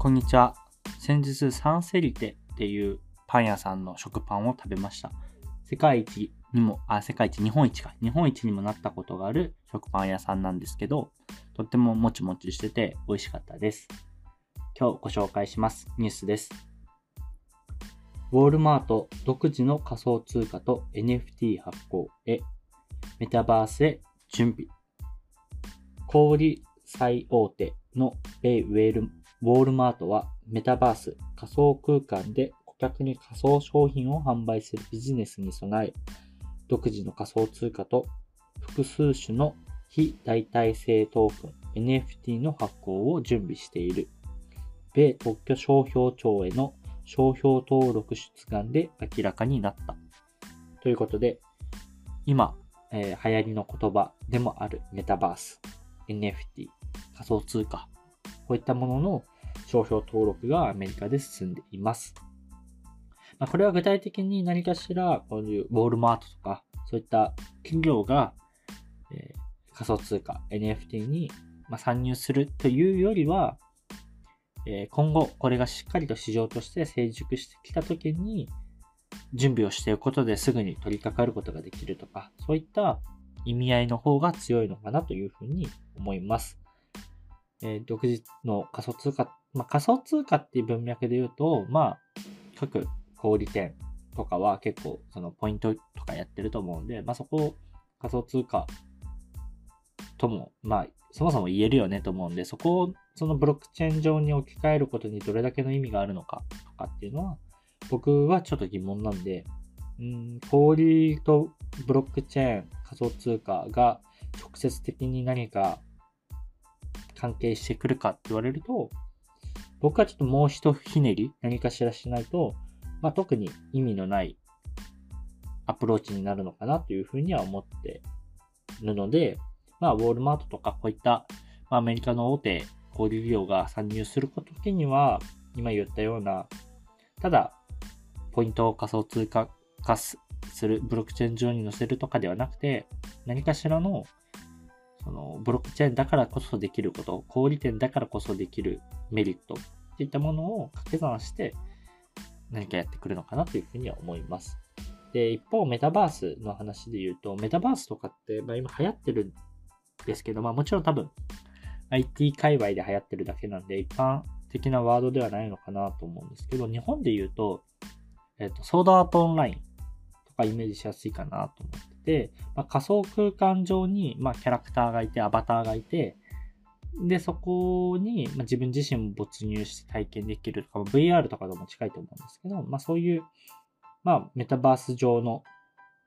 こんにちは。先日サンセリテっていうパン屋さんの食パンを食べました。世界一にも、あ、世界一、日本一か。日本一にもなったことがある食パン屋さんなんですけど、とってももちもちしてて美味しかったです。今日ご紹介しますニュースです。ウォールマート独自の仮想通貨と NFT 発行へ、メタバースへ準備。小売最大手の米ウェールウォールマートはメタバース仮想空間で顧客に仮想商品を販売するビジネスに備え、独自の仮想通貨と複数種の非代替性トークン NFT の発行を準備している。米特許商標庁への商標登録出願で明らかになった。ということで、今、えー流行りの言葉でもあるメタバース、NFT、仮想通貨、こういったものの商標登録がアメリカで進んでいます。まあ、これは具体的に何かしら、こういうウォールマートとか、そういった企業が、えー仮想通貨、NFT に、まあ、参入するというよりは、えー今後、これがしっかりと市場として成熟してきたときに、準備をしておくことですぐに取り掛かることができるとか、そういった意味合いの方が強いのかなというふうに思います。えー独自の仮想通貨、まあ、仮想通貨っていう文脈で言うと、まあ、各小売店とかは結構そのポイントとかやってると思うんで、まあ、そこを仮想通貨とも、まあ、そもそも言えるよねと思うんで、そこをそのブロックチェーン上に置き換えることにどれだけの意味があるのかとかっていうのは、僕はちょっと疑問なんで、うん、小売とブロックチェーン、仮想通貨が直接的に何か関係してくるかって言われると、僕はちょっともう一ひねり何かしらしないと、まあ、特に意味のないアプローチになるのかなというふうには思っているので、まあ、ウォールマートとかこういった、まあ、アメリカの大手小売業が参入するとには、今言ったような、ただ、ポイントを仮想通貨化する、ブロックチェーン上に載せるとかではなくて、何かしらの、その、ブロックチェーンだからこそできること、小売店だからこそできるメリットっていったものを掛け算して、何かやってくるのかなというふうには思います。で、一方、メタバースの話で言うと、メタバースとかって、まあ、今流行ってるんですけど、まあもちろん多分、IT 界隈で流行ってるだけなんで、一般的なワードではないのかなと思うんですけど、日本で言うと、えっ、と、ソードアートオンラインとかイメージしやすいかなと思って、まあ、仮想空間上に、まあ、キャラクターがいて、アバターがいて、で、そこに、まあ、自分自身も没入して体験できるとか、VR とかとも近いと思うんですけど、まあ、そういう、まあ、メタバース上の、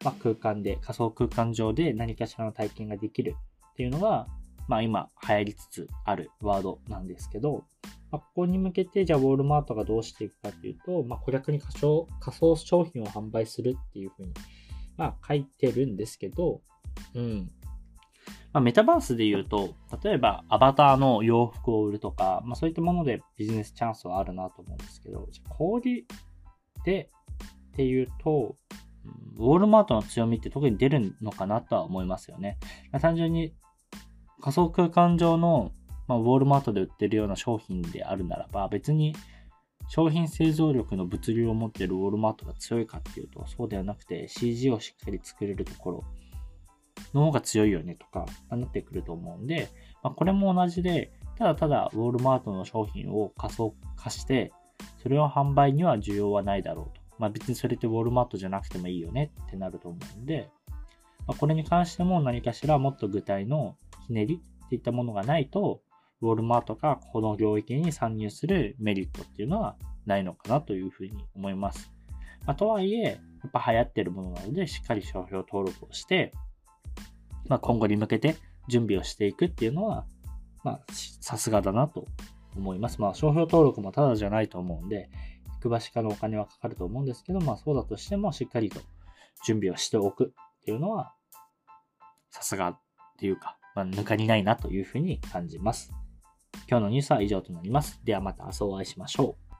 まあ、空間で、仮想空間上で何かしらの体験ができるっていうのが、まあ、今流行りつつあるワードなんですけど、まあ、ここに向けて、じゃあ、ウォールマートがどうしていくかっていうと、まあ、顧客に仮想仮想商品を販売するっていうふうに、まあ、書いてるんですけど、うん。まあ、メタバースで言うと、例えば、アバターの洋服を売るとか、まあ、そういったものでビジネスチャンスはあるなと思うんですけど、じゃ小売でっていうと、ウォールマートの強みって特に出るのかなとは思いますよね。ま単純に仮想空間上の、まあ、ウォールマートで売ってるような商品であるならば、別に商品製造力の物流を持っているウォルマートが強いかっていうと、そうではなくて CG をしっかり作れるところの方が強いよねとか、なってくると思うんで、まあ、これも同じで、ただただウォルマートの商品を仮想化して、それを販売には需要はないだろうと。まあ別にそれってウォルマートじゃなくてもいいよねってなると思うんで、まあ、これに関しても何かしらもっと具体のひねりっていったものがないと、ウォルマートがこの領域に参入するメリットっていうのはないのかなというふうに思います。まあ、とはいえ、やっぱ流行ってるものなので、しっかり商標登録をして、まあ、今後に向けて準備をしていくっていうのは、ま、さすがだなと思います。まあ、商標登録もただじゃないと思うんで、行く場所からお金はかかると思うんですけど、まあ、そうだとしてもしっかりと準備をしておくっていうのは、さすがっていうか、まあ、抜かりないなというふうに感じます。今日のニュースは以上となります。ではまた明日お会いしましょう。